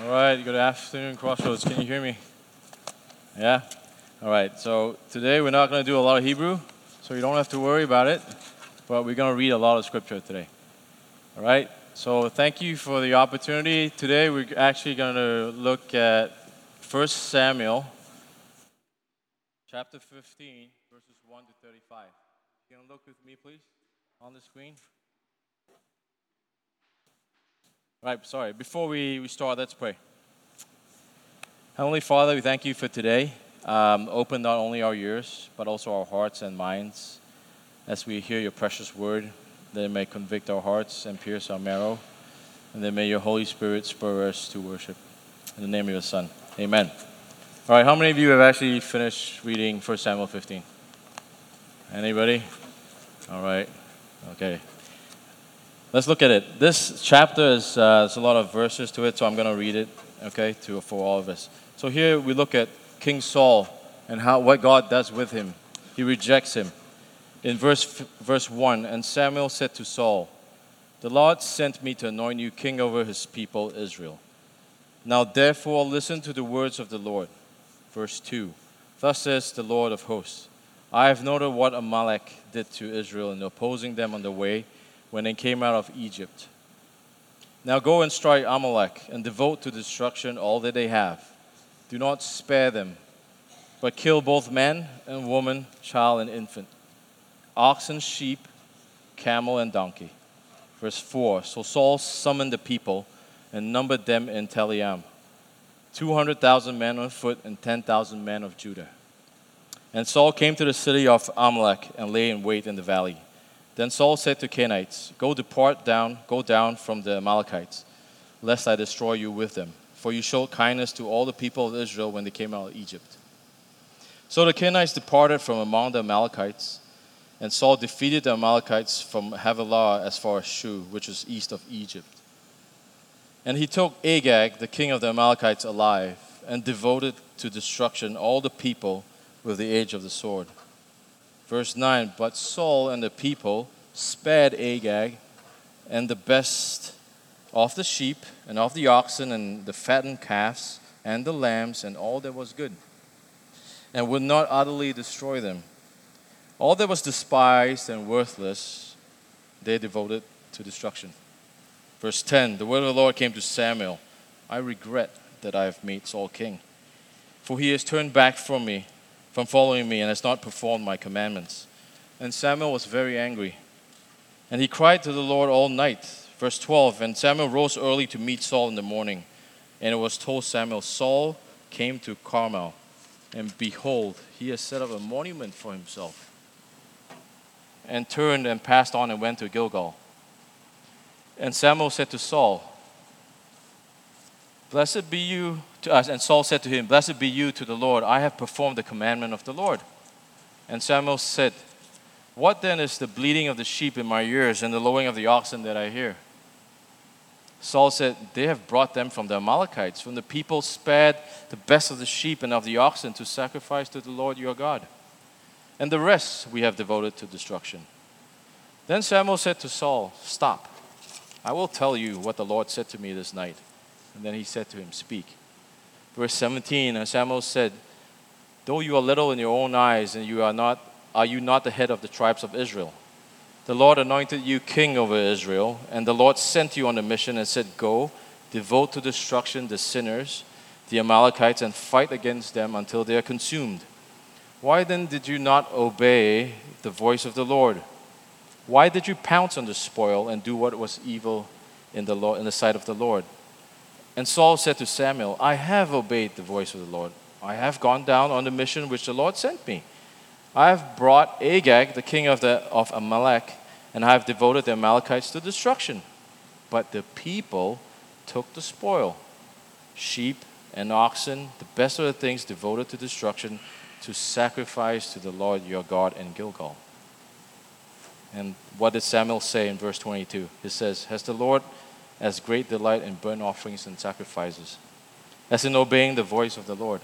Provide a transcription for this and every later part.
All right, good afternoon, Crossroads. Can you hear me? Yeah? All right, so today we're not going to do a lot of Hebrew, so you don't have to worry about it, but we're going to read a lot of scripture today. All right? So thank you for the opportunity. Today we're actually going to look at 1 Samuel chapter 15, verses 1 to 35. You can look with me, please, on the screen. Right, sorry. Before we, we start, let's pray. Heavenly Father, we thank you for today. Um, open not only our ears, but also our hearts and minds as we hear your precious word, that it may convict our hearts and pierce our marrow, and that may your Holy Spirit spur us to worship. In the name of your Son. Amen. All right, how many of you have actually finished reading 1 Samuel 15? Anybody? All right. Okay. Let's look at it. This chapter is uh, there's a lot of verses to it, so I'm going to read it, okay, to for all of us. So here we look at King Saul and how what God does with him. He rejects him. In verse verse one, and Samuel said to Saul, "The Lord sent me to anoint you king over His people Israel. Now therefore listen to the words of the Lord." Verse two, Thus says the Lord of hosts, I have noted what Amalek did to Israel in opposing them on the way when they came out of Egypt. Now go and strike Amalek and devote to destruction all that they have. Do not spare them, but kill both man and woman, child and infant, ox and sheep, camel and donkey. Verse 4 So Saul summoned the people and numbered them in Telaim 200,000 men on foot and 10,000 men of Judah. And Saul came to the city of Amalek and lay in wait in the valley. Then Saul said to Kenites, Go depart down, go down from the Amalekites, lest I destroy you with them. For you showed kindness to all the people of Israel when they came out of Egypt. So the Kenites departed from among the Amalekites, and Saul defeated the Amalekites from Havilah as far as Shur, which is east of Egypt. And he took Agag, the king of the Amalekites, alive, and devoted to destruction all the people with the edge of the sword. Verse 9 But Saul and the people spared Agag and the best of the sheep and of the oxen and the fattened calves and the lambs and all that was good, and would not utterly destroy them. All that was despised and worthless, they devoted to destruction. Verse 10 The word of the Lord came to Samuel I regret that I have made Saul king, for he has turned back from me from following me and has not performed my commandments. And Samuel was very angry. And he cried to the Lord all night. Verse 12 And Samuel rose early to meet Saul in the morning. And it was told Samuel, Saul came to Carmel, and behold, he has set up a monument for himself. And turned and passed on and went to Gilgal. And Samuel said to Saul, Blessed be you to us. And Saul said to him, Blessed be you to the Lord. I have performed the commandment of the Lord. And Samuel said, What then is the bleating of the sheep in my ears and the lowing of the oxen that I hear? Saul said, They have brought them from the Amalekites, from the people spared the best of the sheep and of the oxen to sacrifice to the Lord your God. And the rest we have devoted to destruction. Then Samuel said to Saul, Stop. I will tell you what the Lord said to me this night. And then he said to him, Speak. Verse 17, and Samuel said, Though you are little in your own eyes, and you are not, are you not the head of the tribes of Israel? The Lord anointed you king over Israel, and the Lord sent you on a mission and said, Go, devote to destruction the sinners, the Amalekites, and fight against them until they are consumed. Why then did you not obey the voice of the Lord? Why did you pounce on the spoil and do what was evil in the, Lord, in the sight of the Lord? And Saul said to Samuel, I have obeyed the voice of the Lord. I have gone down on the mission which the Lord sent me. I have brought Agag, the king of, the, of Amalek, and I have devoted the Amalekites to destruction. But the people took the spoil sheep and oxen, the best of the things devoted to destruction, to sacrifice to the Lord your God in Gilgal. And what did Samuel say in verse 22? He says, Has the Lord as great delight in burnt offerings and sacrifices, as in obeying the voice of the Lord.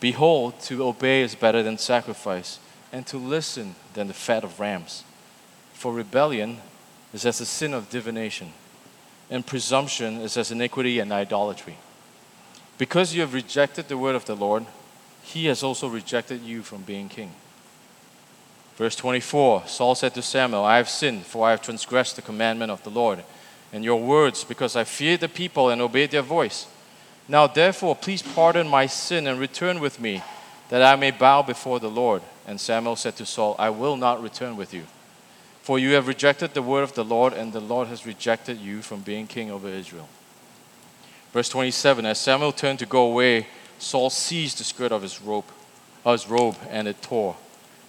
Behold, to obey is better than sacrifice, and to listen than the fat of rams. For rebellion is as the sin of divination, and presumption is as iniquity and idolatry. Because you have rejected the word of the Lord, he has also rejected you from being king. Verse 24 Saul said to Samuel, I have sinned, for I have transgressed the commandment of the Lord and your words, because I fear the people and obey their voice. Now, therefore, please pardon my sin and return with me, that I may bow before the Lord. And Samuel said to Saul, I will not return with you. For you have rejected the word of the Lord, and the Lord has rejected you from being king over Israel. Verse 27 As Samuel turned to go away, Saul seized the skirt of his robe, of his robe, and it tore.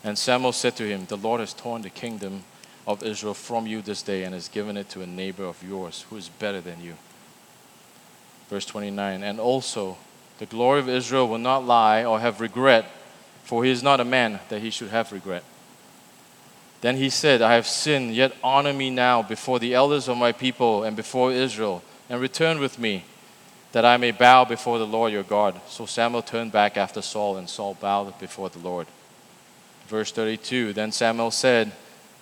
And Samuel said to him, The Lord has torn the kingdom of Israel from you this day and has given it to a neighbor of yours who is better than you. Verse 29 And also, the glory of Israel will not lie or have regret, for he is not a man that he should have regret. Then he said, I have sinned, yet honor me now before the elders of my people and before Israel, and return with me, that I may bow before the Lord your God. So Samuel turned back after Saul, and Saul bowed before the Lord. Verse 32 Then Samuel said,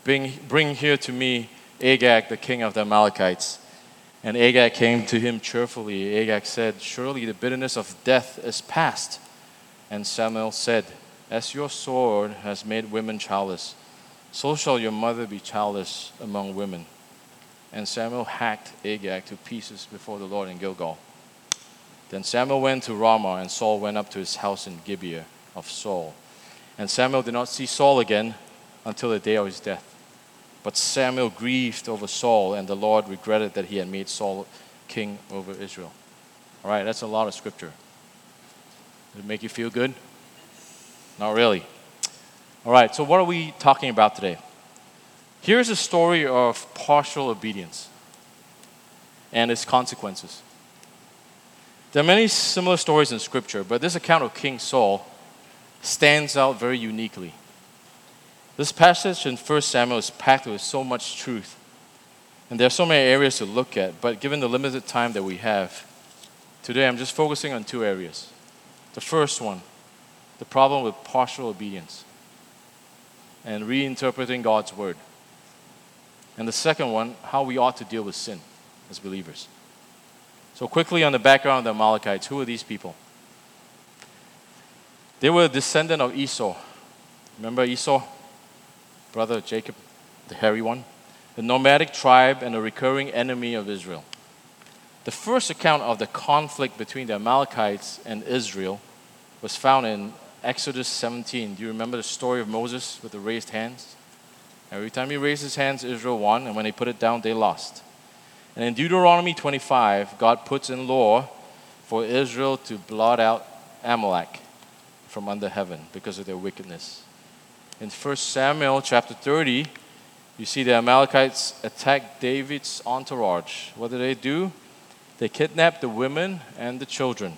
Bring, bring here to me Agag, the king of the Amalekites. And Agag came to him cheerfully. Agag said, Surely the bitterness of death is past. And Samuel said, As your sword has made women childless, so shall your mother be childless among women. And Samuel hacked Agag to pieces before the Lord in Gilgal. Then Samuel went to Ramah, and Saul went up to his house in Gibeah of Saul. And Samuel did not see Saul again until the day of his death. But Samuel grieved over Saul, and the Lord regretted that he had made Saul king over Israel. All right, that's a lot of scripture. Did it make you feel good? Not really. All right, so what are we talking about today? Here's a story of partial obedience and its consequences. There are many similar stories in Scripture, but this account of King Saul stands out very uniquely. This passage in 1 Samuel is packed with so much truth, and there are so many areas to look at, but given the limited time that we have, today I'm just focusing on two areas. The first one, the problem with partial obedience and reinterpreting God's word. And the second one, how we ought to deal with sin as believers. So, quickly on the background of the Amalekites, who are these people? They were a descendant of Esau. Remember Esau? Brother Jacob, the hairy one? The nomadic tribe and a recurring enemy of Israel. The first account of the conflict between the Amalekites and Israel was found in Exodus 17. Do you remember the story of Moses with the raised hands? Every time he raised his hands, Israel won, and when he put it down, they lost. And in Deuteronomy 25, God puts in law for Israel to blot out Amalek from under heaven because of their wickedness. In 1 Samuel chapter 30, you see the Amalekites attack David's entourage. What do they do? They kidnap the women and the children.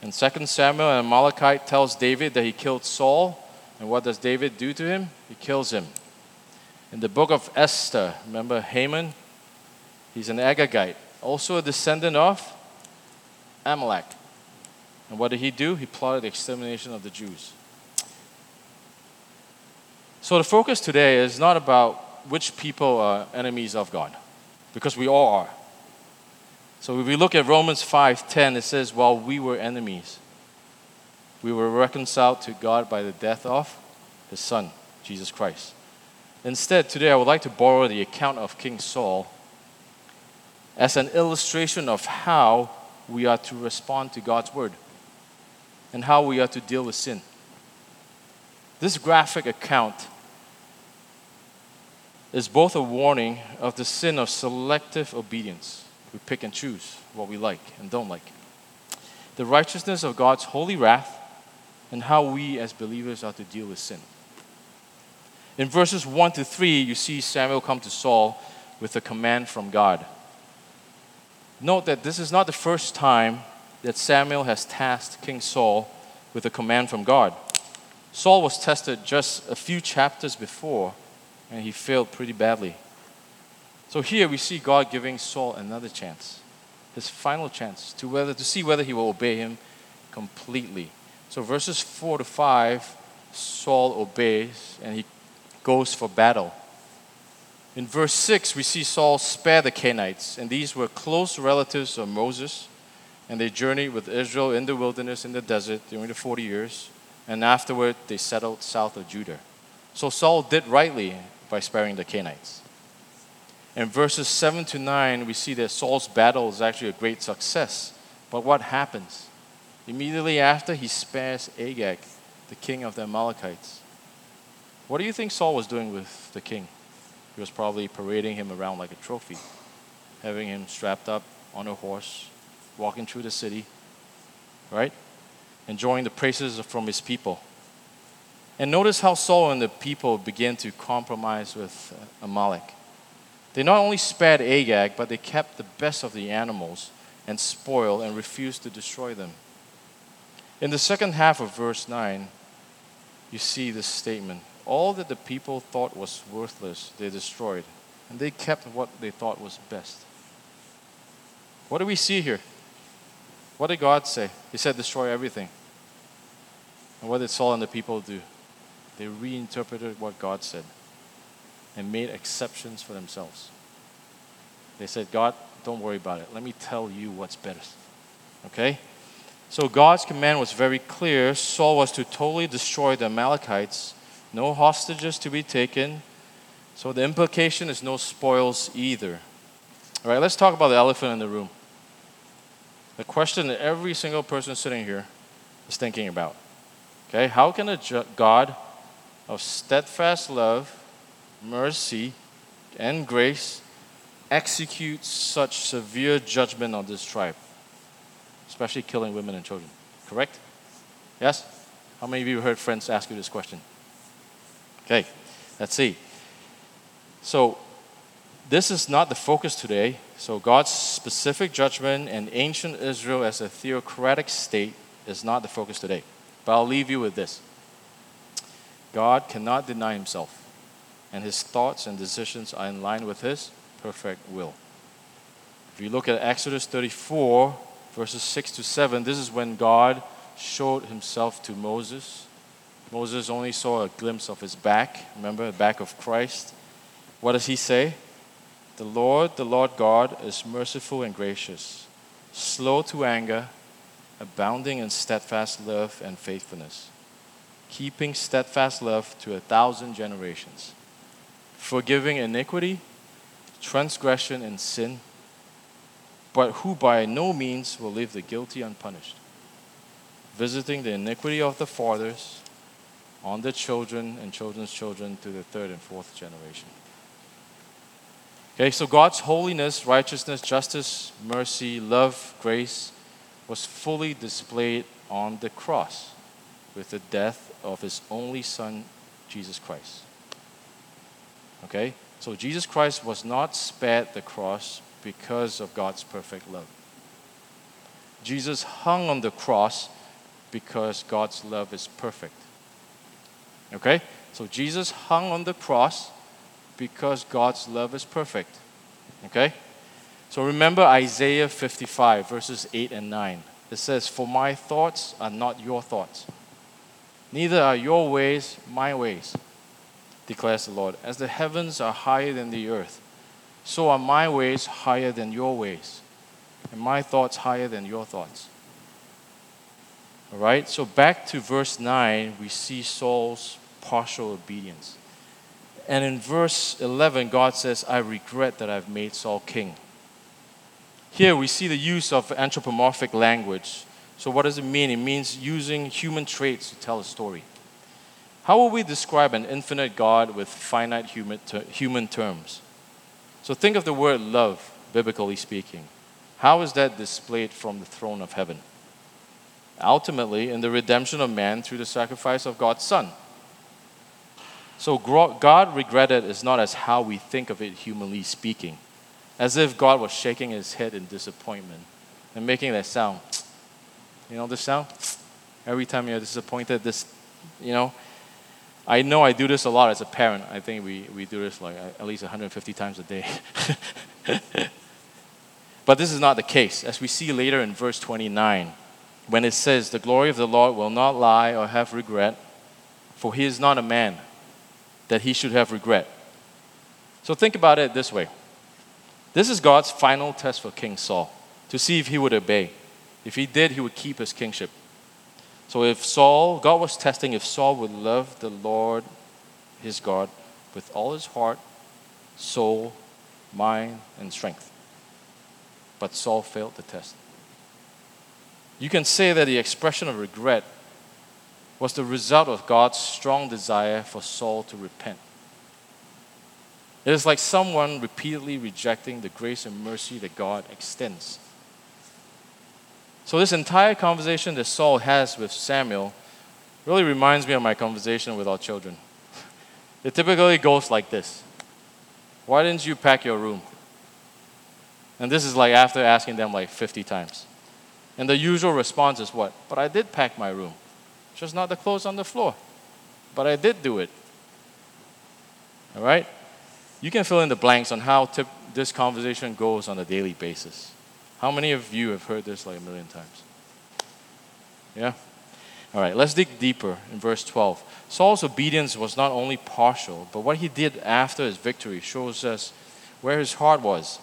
In 2 Samuel, an Amalekite tells David that he killed Saul. And what does David do to him? He kills him. In the book of Esther, remember Haman? He's an Agagite, also a descendant of Amalek. And what did he do? He plotted the extermination of the Jews. So the focus today is not about which people are enemies of God, because we all are. So if we look at Romans 5:10, it says, "While we were enemies, we were reconciled to God by the death of His Son, Jesus Christ." Instead, today I would like to borrow the account of King Saul as an illustration of how we are to respond to God's word and how we are to deal with sin. This graphic account is both a warning of the sin of selective obedience we pick and choose what we like and don't like. The righteousness of God's holy wrath and how we as believers are to deal with sin. In verses 1 to 3, you see Samuel come to Saul with a command from God. Note that this is not the first time that Samuel has tasked King Saul with a command from God. Saul was tested just a few chapters before, and he failed pretty badly. So here we see God giving Saul another chance, his final chance to whether to see whether he will obey him completely. So verses 4 to 5, Saul obeys and he goes for battle. In verse 6, we see Saul spare the Kenites, and these were close relatives of Moses, and they journeyed with Israel in the wilderness in the desert during the 40 years, and afterward they settled south of Judah. So Saul did rightly by sparing the Kenites. In verses 7 to 9, we see that Saul's battle is actually a great success. But what happens? Immediately after, he spares Agag, the king of the Amalekites. What do you think Saul was doing with the king? He was probably parading him around like a trophy, having him strapped up on a horse, walking through the city, right? Enjoying the praises from his people. And notice how Saul and the people began to compromise with uh, Amalek. They not only spared Agag, but they kept the best of the animals and spoil and refused to destroy them. In the second half of verse 9, you see this statement All that the people thought was worthless, they destroyed, and they kept what they thought was best. What do we see here? What did God say? He said, Destroy everything. And what did Saul and the people do? They reinterpreted what God said and made exceptions for themselves. They said, God, don't worry about it. Let me tell you what's better. Okay? So God's command was very clear. Saul was to totally destroy the Amalekites, no hostages to be taken. So the implication is no spoils either. All right, let's talk about the elephant in the room. The question that every single person sitting here is thinking about. Okay, how can a God of steadfast love mercy, and grace execute such severe judgment on this tribe, especially killing women and children. Correct? Yes? How many of you heard friends ask you this question? Okay, let's see. So, this is not the focus today. So, God's specific judgment and ancient Israel as a theocratic state is not the focus today. But I'll leave you with this God cannot deny himself and his thoughts and decisions are in line with his perfect will. If you look at Exodus 34, verses 6 to 7, this is when God showed himself to Moses. Moses only saw a glimpse of his back. Remember, the back of Christ. What does he say? The Lord, the Lord God, is merciful and gracious, slow to anger, abounding in steadfast love and faithfulness, keeping steadfast love to a thousand generations forgiving iniquity, transgression, and sin, but who by no means will leave the guilty unpunished, visiting the iniquity of the fathers on the children and children's children to the third and fourth generation. Okay, so God's holiness, righteousness, justice, mercy, love, grace was fully displayed on the cross with the death of his only Son, Jesus Christ. Okay? So Jesus Christ was not spared the cross because of God's perfect love. Jesus hung on the cross because God's love is perfect. Okay? So Jesus hung on the cross because God's love is perfect. Okay? So remember Isaiah 55, verses 8 and 9. It says, For my thoughts are not your thoughts, neither are your ways my ways declares the Lord. As the heavens are higher than the earth, so are my ways higher than your ways, and my thoughts higher than your thoughts. All right, so back to verse 9, we see Saul's partial obedience. And in verse 11, God says, I regret that I've made Saul king. Here we see the use of anthropomorphic language. So, what does it mean? It means using human traits to tell a story. How will we describe an infinite God with finite human, ter- human terms? So think of the word love, biblically speaking. How is that displayed from the throne of heaven? Ultimately, in the redemption of man through the sacrifice of God's Son. So God regretted is not as how we think of it humanly speaking, as if God was shaking his head in disappointment and making that sound. You know this sound? Every time you're disappointed, this, you know, I know I do this a lot as a parent. I think we, we do this like at least 150 times a day. but this is not the case, as we see later in verse 29, when it says, The glory of the Lord will not lie or have regret, for he is not a man that he should have regret. So think about it this way this is God's final test for King Saul to see if he would obey. If he did, he would keep his kingship. So if Saul, God was testing if Saul would love the Lord his God with all his heart, soul, mind, and strength. But Saul failed the test. You can say that the expression of regret was the result of God's strong desire for Saul to repent. It is like someone repeatedly rejecting the grace and mercy that God extends. So, this entire conversation that Saul has with Samuel really reminds me of my conversation with our children. It typically goes like this Why didn't you pack your room? And this is like after asking them like 50 times. And the usual response is what? But I did pack my room. Just not the clothes on the floor. But I did do it. All right? You can fill in the blanks on how tip, this conversation goes on a daily basis. How many of you have heard this like a million times? Yeah? All right, let's dig deeper in verse 12. Saul's obedience was not only partial, but what he did after his victory shows us where his heart was.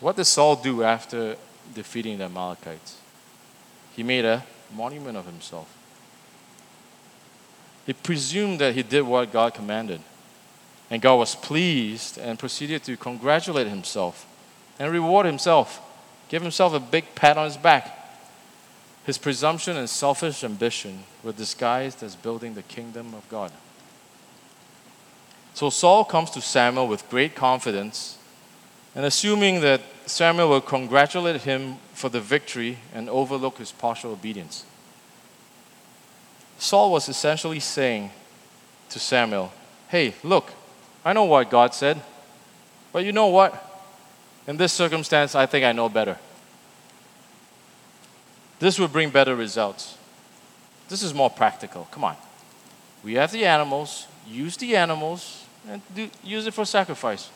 What did Saul do after defeating the Amalekites? He made a monument of himself. He presumed that he did what God commanded. And God was pleased and proceeded to congratulate himself and reward himself give himself a big pat on his back. His presumption and selfish ambition were disguised as building the kingdom of God. So Saul comes to Samuel with great confidence and assuming that Samuel will congratulate him for the victory and overlook his partial obedience. Saul was essentially saying to Samuel, Hey, look, I know what God said, but you know what? In this circumstance, I think I know better. This would bring better results. This is more practical. Come on. We have the animals, use the animals, and do, use it for sacrifice.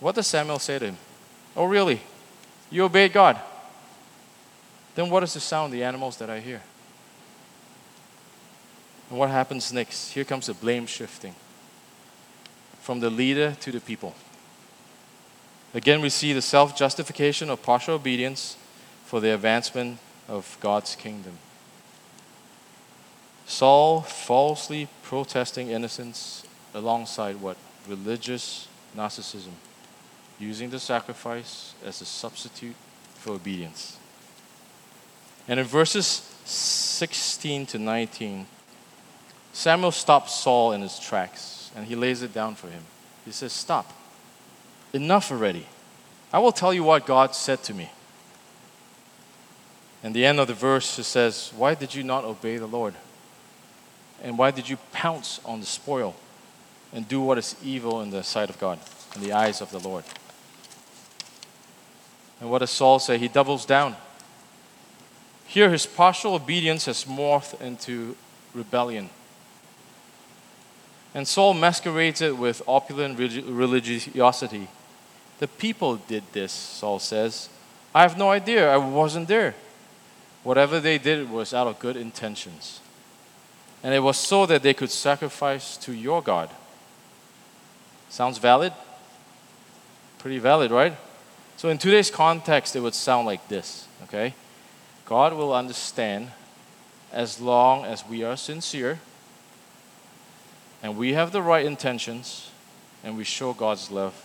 What does Samuel say to him? Oh, really? You obeyed God? Then what is the sound of the animals that I hear? And what happens next? Here comes the blame shifting from the leader to the people. Again, we see the self justification of partial obedience for the advancement of God's kingdom. Saul falsely protesting innocence alongside what? Religious narcissism, using the sacrifice as a substitute for obedience. And in verses 16 to 19, Samuel stops Saul in his tracks and he lays it down for him. He says, Stop. Enough already. I will tell you what God said to me. And the end of the verse says, Why did you not obey the Lord? And why did you pounce on the spoil and do what is evil in the sight of God, in the eyes of the Lord? And what does Saul say? He doubles down. Here, his partial obedience has morphed into rebellion. And Saul masquerades it with opulent religiosity. The people did this, Saul says. I have no idea. I wasn't there. Whatever they did was out of good intentions. And it was so that they could sacrifice to your God. Sounds valid? Pretty valid, right? So, in today's context, it would sound like this, okay? God will understand as long as we are sincere and we have the right intentions and we show God's love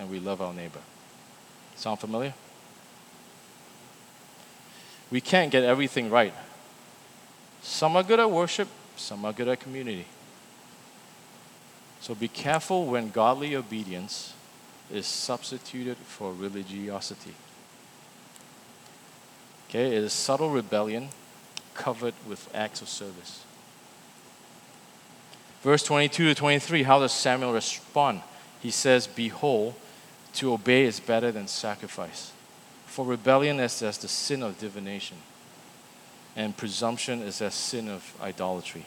and we love our neighbor. Sound familiar? We can't get everything right. Some are good at worship, some are good at community. So be careful when godly obedience is substituted for religiosity. Okay, it is subtle rebellion covered with acts of service. Verse 22 to 23, how does Samuel respond? He says, Behold, to obey is better than sacrifice. For rebellion is as the sin of divination, and presumption is as sin of idolatry.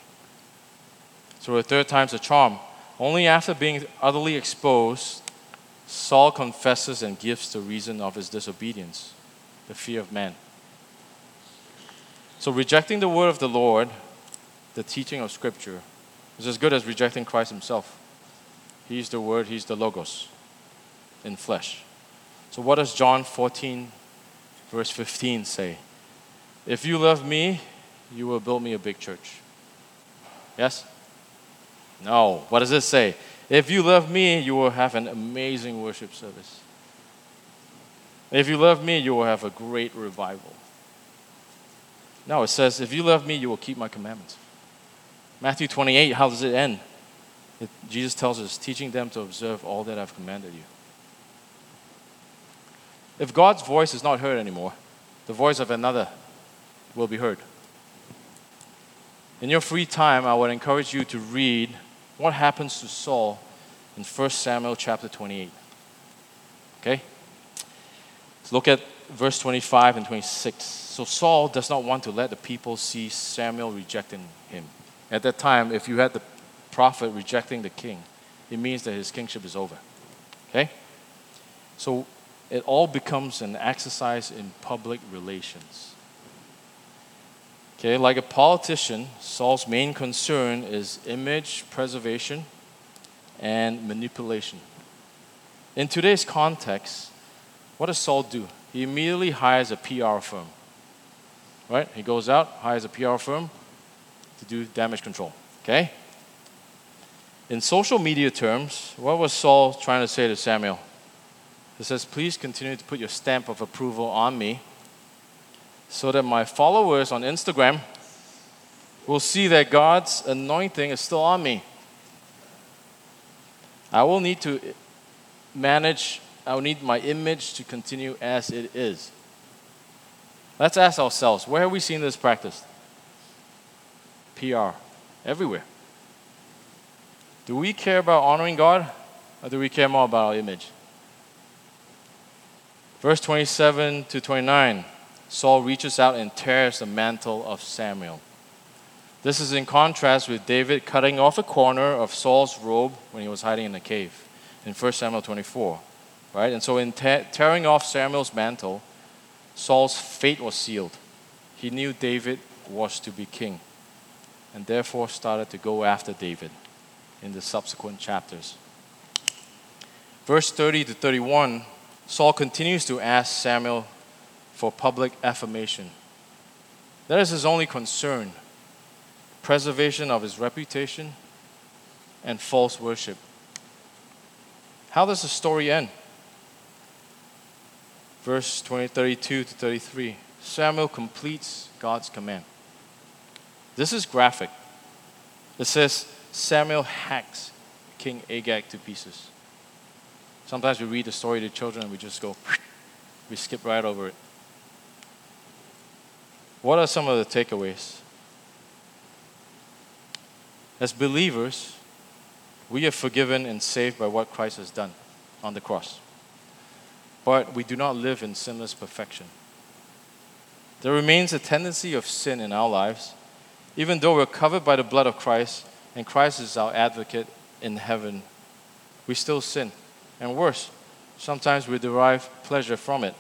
So the third time's a charm. Only after being utterly exposed, Saul confesses and gives the reason of his disobedience the fear of man. So, rejecting the word of the Lord, the teaching of Scripture, is as good as rejecting Christ himself. He's the Word, He's the Logos in flesh. So, what does John 14, verse 15 say? If you love me, you will build me a big church. Yes? No. What does it say? If you love me, you will have an amazing worship service. If you love me, you will have a great revival. No, it says, if you love me, you will keep my commandments. Matthew 28, how does it end? It, Jesus tells us, teaching them to observe all that I've commanded you. If God's voice is not heard anymore, the voice of another will be heard. In your free time, I would encourage you to read what happens to Saul in 1 Samuel chapter 28. Okay? Let's look at verse 25 and 26. So Saul does not want to let the people see Samuel rejecting him. At that time, if you had the prophet rejecting the king, it means that his kingship is over. Okay? So it all becomes an exercise in public relations. Okay, like a politician, Saul's main concern is image preservation and manipulation. In today's context, what does Saul do? He immediately hires a PR firm. Right? He goes out, hires a PR firm to do damage control. Okay? In social media terms, what was Saul trying to say to Samuel? He says, Please continue to put your stamp of approval on me so that my followers on Instagram will see that God's anointing is still on me. I will need to manage, I will need my image to continue as it is. Let's ask ourselves where have we seen this practiced? PR, everywhere. Do we care about honoring God or do we care more about our image? Verse 27 to 29 Saul reaches out and tears the mantle of Samuel. This is in contrast with David cutting off a corner of Saul's robe when he was hiding in the cave in 1 Samuel 24. Right? And so, in te- tearing off Samuel's mantle, Saul's fate was sealed. He knew David was to be king and therefore started to go after David in the subsequent chapters. Verse 30 to 31, Saul continues to ask Samuel for public affirmation. That is his only concern preservation of his reputation and false worship. How does the story end? Verse 20, 32 to 33. Samuel completes God's command. This is graphic. It says Samuel hacks King Agag to pieces. Sometimes we read the story to children and we just go, we skip right over it. What are some of the takeaways? As believers, we are forgiven and saved by what Christ has done on the cross. But we do not live in sinless perfection. There remains a tendency of sin in our lives, even though we're covered by the blood of Christ and Christ is our advocate in heaven. We still sin. And worse, sometimes we derive pleasure from it.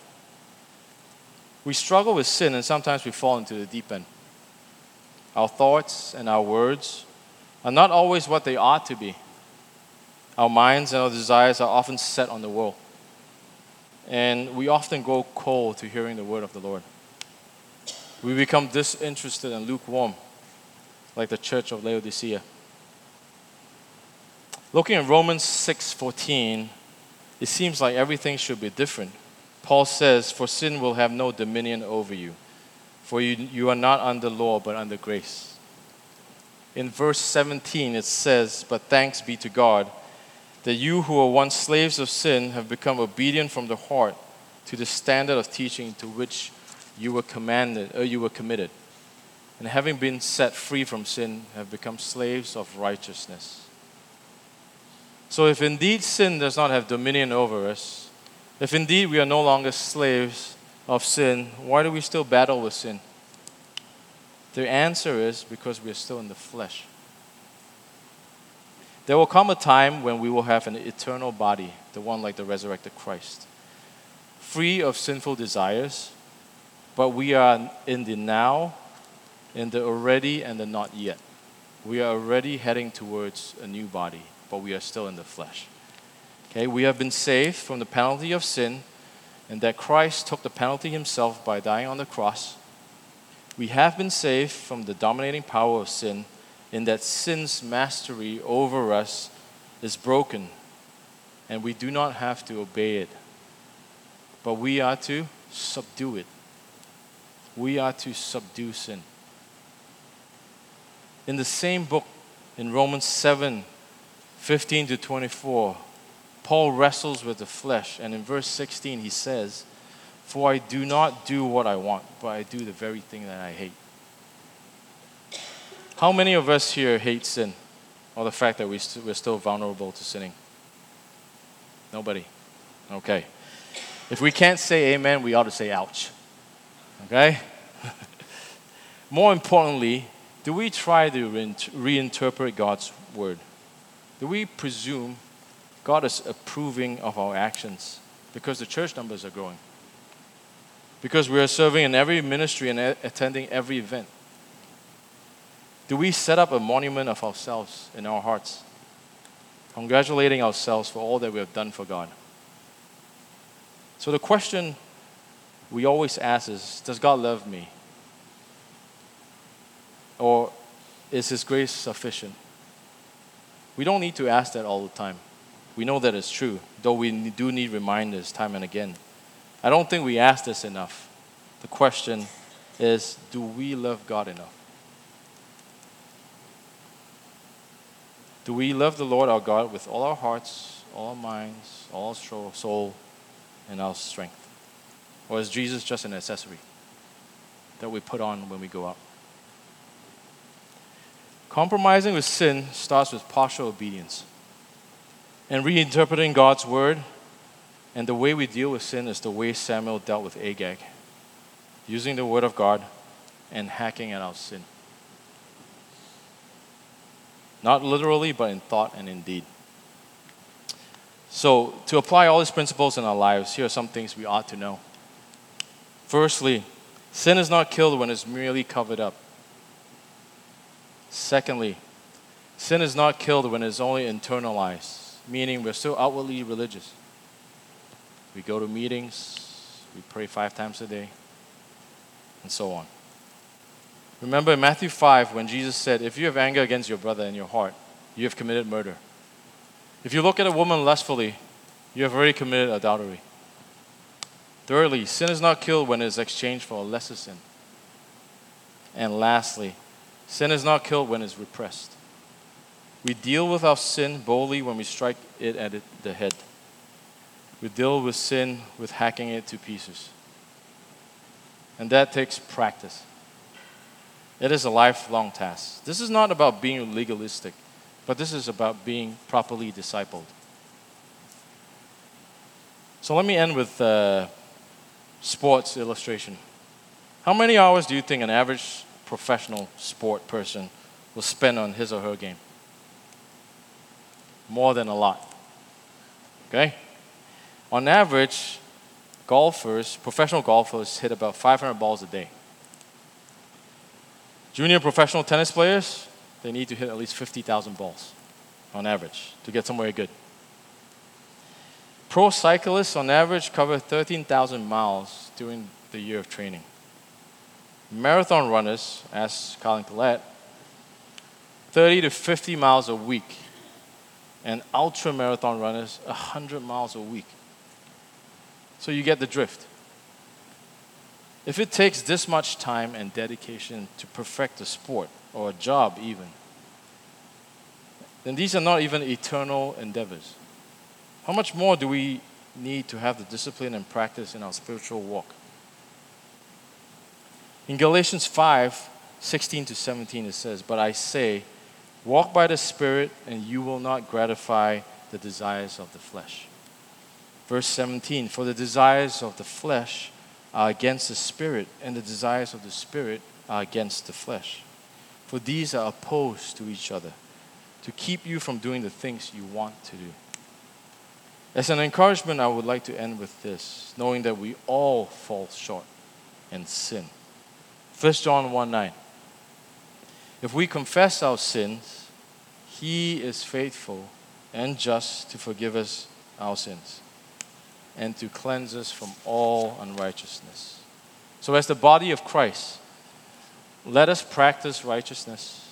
We struggle with sin and sometimes we fall into the deep end. Our thoughts and our words are not always what they ought to be. Our minds and our desires are often set on the world. And we often go cold to hearing the word of the Lord. We become disinterested and lukewarm, like the church of Laodicea. Looking at Romans 6:14, it seems like everything should be different. Paul says, For sin will have no dominion over you, for you, you are not under law, but under grace. In verse 17, it says, But thanks be to God that you who were once slaves of sin have become obedient from the heart to the standard of teaching to which you were commanded, or you were committed. And having been set free from sin, have become slaves of righteousness. So if indeed sin does not have dominion over us, if indeed we are no longer slaves of sin, why do we still battle with sin? The answer is because we are still in the flesh. There will come a time when we will have an eternal body, the one like the resurrected Christ, free of sinful desires, but we are in the now, in the already, and the not yet. We are already heading towards a new body, but we are still in the flesh. Okay, we have been saved from the penalty of sin, and that Christ took the penalty himself by dying on the cross. We have been saved from the dominating power of sin, in that sin's mastery over us is broken, and we do not have to obey it, but we are to subdue it. We are to subdue sin. In the same book, in Romans 7 15 to 24, Paul wrestles with the flesh, and in verse 16 he says, For I do not do what I want, but I do the very thing that I hate. How many of us here hate sin or the fact that we we're still vulnerable to sinning? Nobody. Okay. If we can't say amen, we ought to say ouch. Okay? More importantly, do we try to reinterpret God's word? Do we presume God is approving of our actions because the church numbers are growing? Because we are serving in every ministry and attending every event? Do we set up a monument of ourselves in our hearts, congratulating ourselves for all that we have done for God? So the question we always ask is Does God love me? Or is His grace sufficient? We don't need to ask that all the time. We know that it's true, though we do need reminders time and again. I don't think we ask this enough. The question is do we love God enough? Do we love the Lord our God with all our hearts, all our minds, all our soul, and our strength? Or is Jesus just an accessory that we put on when we go out? Compromising with sin starts with partial obedience. And reinterpreting God's word and the way we deal with sin is the way Samuel dealt with Agag, using the word of God and hacking at our sin. Not literally, but in thought and in deed. So, to apply all these principles in our lives, here are some things we ought to know. Firstly, sin is not killed when it's merely covered up. Secondly, sin is not killed when it's only internalized, meaning we're still outwardly religious. We go to meetings, we pray five times a day, and so on. Remember in Matthew 5 when Jesus said, If you have anger against your brother in your heart, you have committed murder. If you look at a woman lustfully, you have already committed adultery. Thirdly, sin is not killed when it is exchanged for a lesser sin. And lastly, Sin is not killed when it's repressed. We deal with our sin boldly when we strike it at the head. We deal with sin with hacking it to pieces. And that takes practice. It is a lifelong task. This is not about being legalistic, but this is about being properly discipled. So let me end with a uh, sports illustration. How many hours do you think an average professional sport person will spend on his or her game. More than a lot. Okay? On average, golfers, professional golfers, hit about 500 balls a day. Junior professional tennis players, they need to hit at least 50,000 balls on average to get somewhere good. Pro cyclists, on average, cover 13,000 miles during the year of training. Marathon runners, as Colin Collette, 30 to 50 miles a week, and ultra marathon runners, 100 miles a week. So you get the drift. If it takes this much time and dedication to perfect a sport or a job, even, then these are not even eternal endeavors. How much more do we need to have the discipline and practice in our spiritual walk? In Galatians 5 16 to 17, it says, But I say, walk by the Spirit, and you will not gratify the desires of the flesh. Verse 17, For the desires of the flesh are against the Spirit, and the desires of the Spirit are against the flesh. For these are opposed to each other, to keep you from doing the things you want to do. As an encouragement, I would like to end with this, knowing that we all fall short and sin. 1 John 1 9. If we confess our sins, he is faithful and just to forgive us our sins and to cleanse us from all unrighteousness. So, as the body of Christ, let us practice righteousness.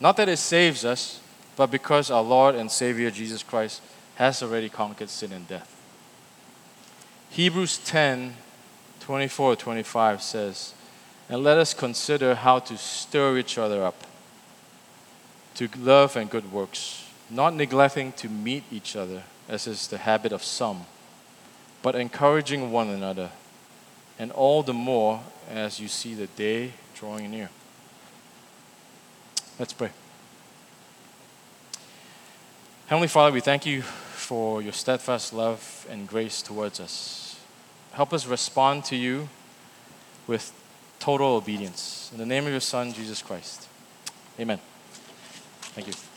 Not that it saves us, but because our Lord and Savior Jesus Christ has already conquered sin and death. Hebrews 10 24 25 says, And let us consider how to stir each other up to love and good works, not neglecting to meet each other, as is the habit of some, but encouraging one another, and all the more as you see the day drawing near. Let's pray. Heavenly Father, we thank you for your steadfast love and grace towards us. Help us respond to you with total obedience. In the name of your Son, Jesus Christ. Amen. Thank you.